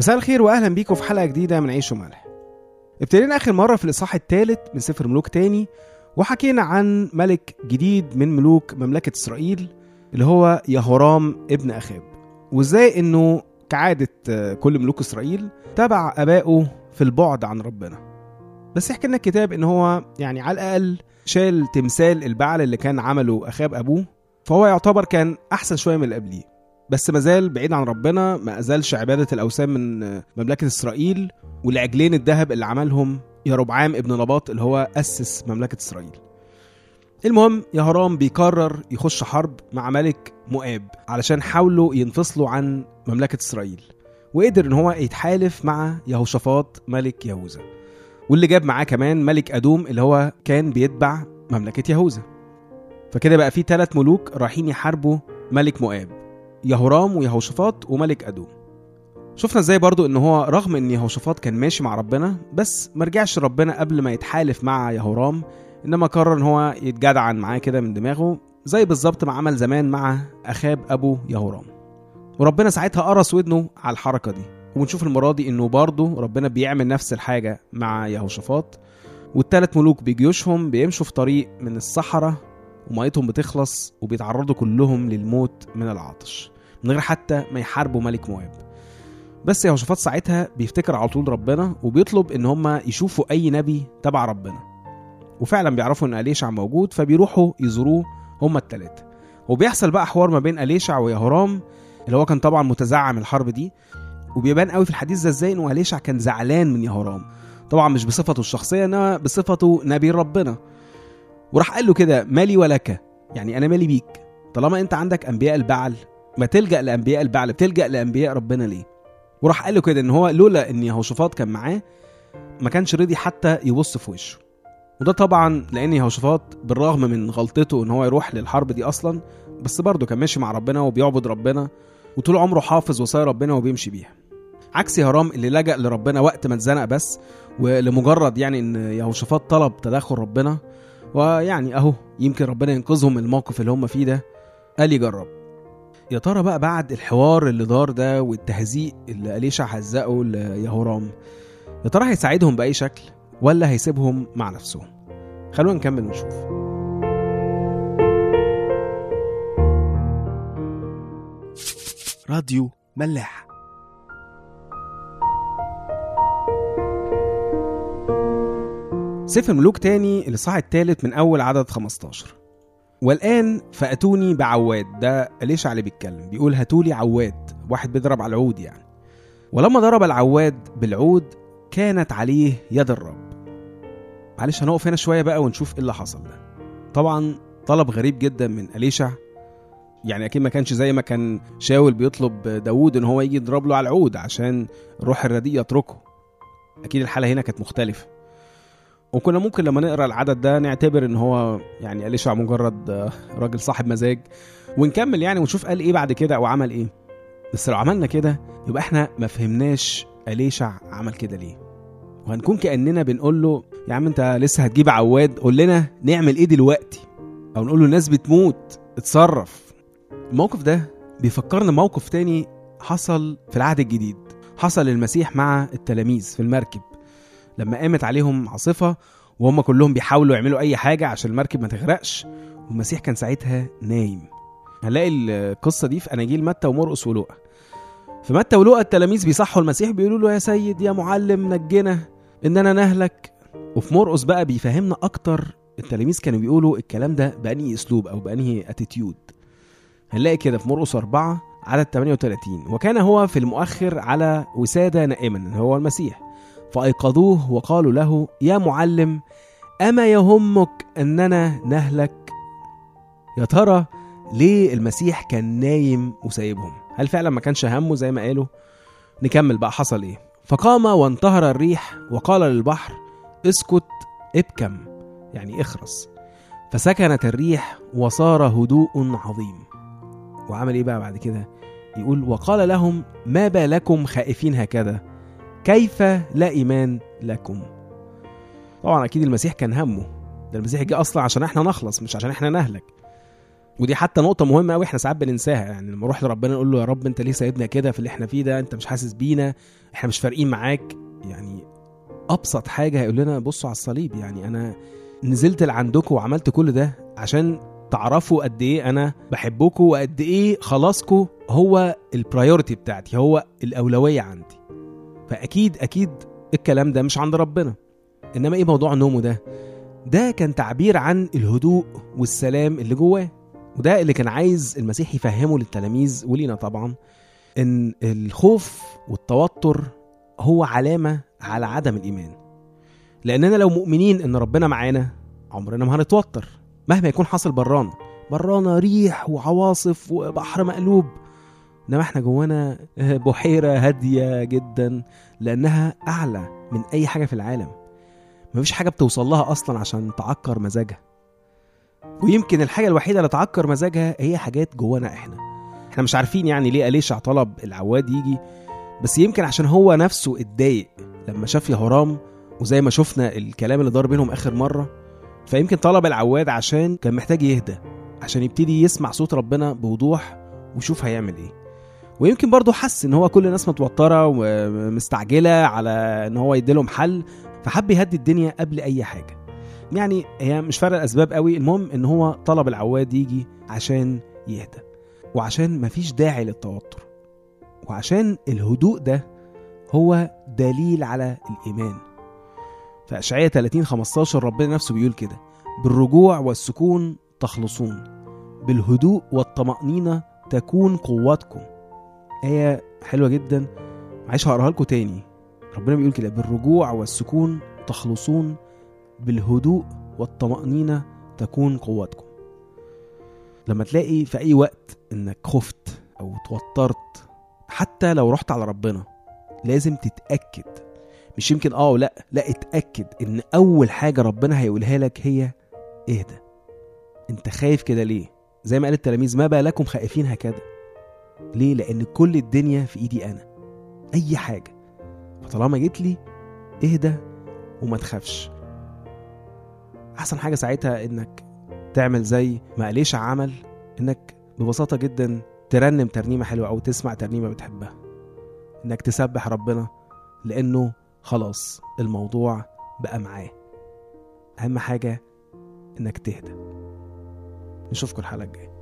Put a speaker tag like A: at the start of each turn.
A: مساء الخير واهلا بيكم في حلقة جديدة من عيش وملح. ابتدينا آخر مرة في الإصحاح الثالث من سفر ملوك تاني وحكينا عن ملك جديد من ملوك مملكة إسرائيل اللي هو يهورام ابن أخاب وإزاي إنه كعادة آه، كل ملوك إسرائيل تبع آبائه في البعد عن ربنا. بس يحكي لنا الكتاب إن هو يعني على الأقل شال تمثال البعل اللي كان عمله أخاب أبوه فهو يعتبر كان أحسن شوية من اللي قبليه. بس مازال بعيد عن ربنا ما أزالش عبادة الأوثان من مملكة إسرائيل والعجلين الذهب اللي عملهم يربعام ابن نباط اللي هو أسس مملكة إسرائيل. المهم يهرام بيقرر يخش حرب مع ملك مؤاب علشان حاولوا ينفصلوا عن مملكة إسرائيل. وقدر إن هو يتحالف مع يهوشافاط ملك يهوذا. واللي جاب معاه كمان ملك أدوم اللي هو كان بيتبع مملكة يهوذا. فكده بقى في ثلاث ملوك رايحين يحاربوا ملك مؤاب. يهورام ويهوشافاط وملك أدوم. شفنا إزاي برضو إن هو رغم إن يهوشافاط كان ماشي مع ربنا بس ما رجعش ربنا قبل ما يتحالف مع يهورام إنما قرر إن هو يتجدعن معاه كده من دماغه زي بالظبط ما عمل زمان مع أخاب أبو يهورام. وربنا ساعتها قرص ودنه على الحركة دي. ونشوف المرة دي إنه برضه ربنا بيعمل نفس الحاجة مع يهوشافاط والتلات ملوك بجيوشهم بيمشوا في طريق من الصحراء وميتهم بتخلص وبيتعرضوا كلهم للموت من العطش من غير حتى ما يحاربوا ملك مواب بس يهوشافاط ساعتها بيفتكر على طول ربنا وبيطلب إن هم يشوفوا أي نبي تبع ربنا. وفعلا بيعرفوا إن أليشع موجود فبيروحوا يزوروه هم التلاتة. وبيحصل بقى حوار ما بين أليشع ويهورام اللي هو كان طبعا متزعم الحرب دي وبيبان قوي في الحديث ده إزاي انه أليشع كان زعلان من يهورام طبعا مش بصفته الشخصية إنما بصفته نبي ربنا. وراح قال له كده مالي ولك؟ يعني أنا مالي بيك. طالما أنت عندك أنبياء البعل ما تلجأ لأنبياء البعل بتلجأ لأنبياء ربنا ليه؟ وراح قال له كده إن هو لولا إن يهوشافاط كان معاه ما كانش رضي حتى يبص في وشه. وده طبعا لأن يهوشافاط بالرغم من غلطته إن هو يروح للحرب دي أصلا بس برضه كان ماشي مع ربنا وبيعبد ربنا وطول عمره حافظ وصايا ربنا وبيمشي بيها. عكس يهرام اللي لجأ لربنا وقت ما اتزنق بس ولمجرد يعني إن يهوشافاط طلب تدخل ربنا ويعني أهو يمكن ربنا ينقذهم من الموقف اللي هم فيه ده. قال يجرب. يا ترى بقى بعد الحوار اللي دار ده والتهزيق اللي أليشع هزقه ليهورام يا ترى هيساعدهم بأي شكل ولا هيسيبهم مع نفسهم؟ خلونا نكمل ونشوف.
B: راديو ملاح.
A: سفر ملوك تاني الإصحاح الثالث من أول عدد 15 والآن فأتوني بعواد ده أليشع اللي بيتكلم؟ بيقول هاتولي عواد واحد بيضرب على العود يعني. ولما ضرب العواد بالعود كانت عليه يد الرب. معلش هنقف هنا شوية بقى ونشوف إيه اللي حصل ده. طبعا طلب غريب جدا من أليشع يعني أكيد ما كانش زي ما كان شاول بيطلب داوود إن هو يجي يضرب له على العود عشان الروح الرديء يتركه. أكيد الحالة هنا كانت مختلفة. وكنا ممكن لما نقرأ العدد ده نعتبر إن هو يعني أليشع مجرد آه، راجل صاحب مزاج. ونكمل يعني ونشوف قال إيه بعد كده أو عمل إيه. بس لو عملنا كده يبقى إحنا ما فهمناش أليشع عمل كده ليه. وهنكون كأننا بنقول له يا عم أنت لسه هتجيب عواد قول لنا نعمل إيه دلوقتي. أو نقول له الناس بتموت اتصرف. الموقف ده بيفكرنا موقف تاني حصل في العهد الجديد. حصل المسيح مع التلاميذ في المركب. لما قامت عليهم عاصفة وهم كلهم بيحاولوا يعملوا أي حاجة عشان المركب ما تغرقش والمسيح كان ساعتها نايم. هنلاقي القصة دي في أناجيل متى ومرقس ولوقا. في متى ولوقا التلاميذ بيصحوا المسيح بيقولوا له يا سيد يا معلم نجنا إننا نهلك. وفي مرقس بقى بيفهمنا أكتر التلاميذ كانوا بيقولوا الكلام ده بأنهي أسلوب أو بأنهي اتيتيود هنلاقي كده في مرقس أربعة عدد 38 وكان هو في المؤخر على وسادة نائما هو المسيح. فأيقظوه وقالوا له يا معلم أما يهمك أننا نهلك؟ يا ترى ليه المسيح كان نايم وسايبهم؟ هل فعلا ما كانش همه زي ما قالوا؟ نكمل بقى حصل إيه؟ فقام وانتهر الريح وقال للبحر اسكت ابكم. يعني اخرس. فسكنت الريح وصار هدوء عظيم. وعمل إيه بقى بعد كده؟ يقول وقال لهم ما بالكم خائفين هكذا؟ كيف لا إيمان لكم؟ طبعا أكيد المسيح كان همه. ده المسيح جه أصلا عشان إحنا نخلص مش عشان إحنا نهلك. ودي حتى نقطة مهمة قوي إحنا ساعات بننساها. يعني لما نروح لربنا نقول له يا رب أنت ليه سايبنا كده في اللي إحنا فيه ده؟ أنت مش حاسس بينا؟ إحنا مش فارقين معاك؟ يعني أبسط حاجة هيقول لنا بصوا على الصليب. يعني أنا نزلت لعندكم وعملت كل ده عشان تعرفوا قد إيه أنا بحبكم وقد إيه خلاصكم هو البرايورتي بتاعتي هو الأولوية عندي. فأكيد أكيد الكلام ده مش عند ربنا. إنما إيه موضوع نومه ده ده كان تعبير عن الهدوء والسلام اللي جواه وده اللي كان عايز المسيح يفهمه للتلاميذ ولينا طبعا إن الخوف والتوتر هو علامة على عدم الإيمان. لأننا لو مؤمنين إن ربنا معانا عمرنا ما هنتوتر مهما يكون حاصل برانا برانا ريح وعواصف وبحر مقلوب. إنما إحنا جوانا بحيرة هادية جدا لأنها أعلى من أي حاجة في العالم. مفيش حاجة بتوصل لها أصلا عشان تعكر مزاجها. ويمكن الحاجة الوحيدة اللي تعكر مزاجها هي حاجات جوانا إحنا. إحنا مش عارفين يعني ليه أليشع طلب العواد يجي بس يمكن عشان هو نفسه اتضايق لما شاف يهرام وزي ما شفنا الكلام اللي دار بينهم آخر مرة. فيمكن طلب العواد عشان كان محتاج يهدى عشان يبتدي يسمع صوت ربنا بوضوح ويشوف هيعمل إيه. ويمكن برضه حس إن هو كل الناس متوترة ومستعجلة على إن هو يديلهم حل فحب يهدي الدنيا قبل أي حاجة. يعني هي مش فارقة الأسباب قوي المهم إن هو طلب العواد يجي عشان يهدى. وعشان مفيش داعي للتوتر. وعشان الهدوء ده هو دليل على الإيمان. في اشعياء 30 15 ربنا نفسه بيقول كده بالرجوع والسكون تخلصون بالهدوء والطمأنينة تكون قوتكم. آية حلوة جدا. معلش هقراها لكم تاني. ربنا بيقول كده بالرجوع والسكون تخلصون بالهدوء والطمأنينة تكون قوتكم. لما تلاقي في أي وقت إنك خفت أو توترت حتى لو رحت على ربنا لازم تتأكد. مش يمكن آه لا لا اتأكد إن أول حاجة ربنا هيقولها لك هي اهدى. أنت خايف كده ليه؟ زي ما قال التلاميذ ما بالكم خائفين هكذا. ليه؟ لأن كل الدنيا في إيدي أنا. أي حاجة. فطالما جيت لي اهدى وما تخافش. أحسن حاجة ساعتها إنك تعمل زي ما أليشع عمل إنك ببساطة جدا ترنم ترنيمة حلوة أو تسمع ترنيمة بتحبها. إنك تسبح ربنا لأنه خلاص الموضوع بقى معاه. أهم حاجة إنك تهدى. نشوفكم الحلقة الجاية.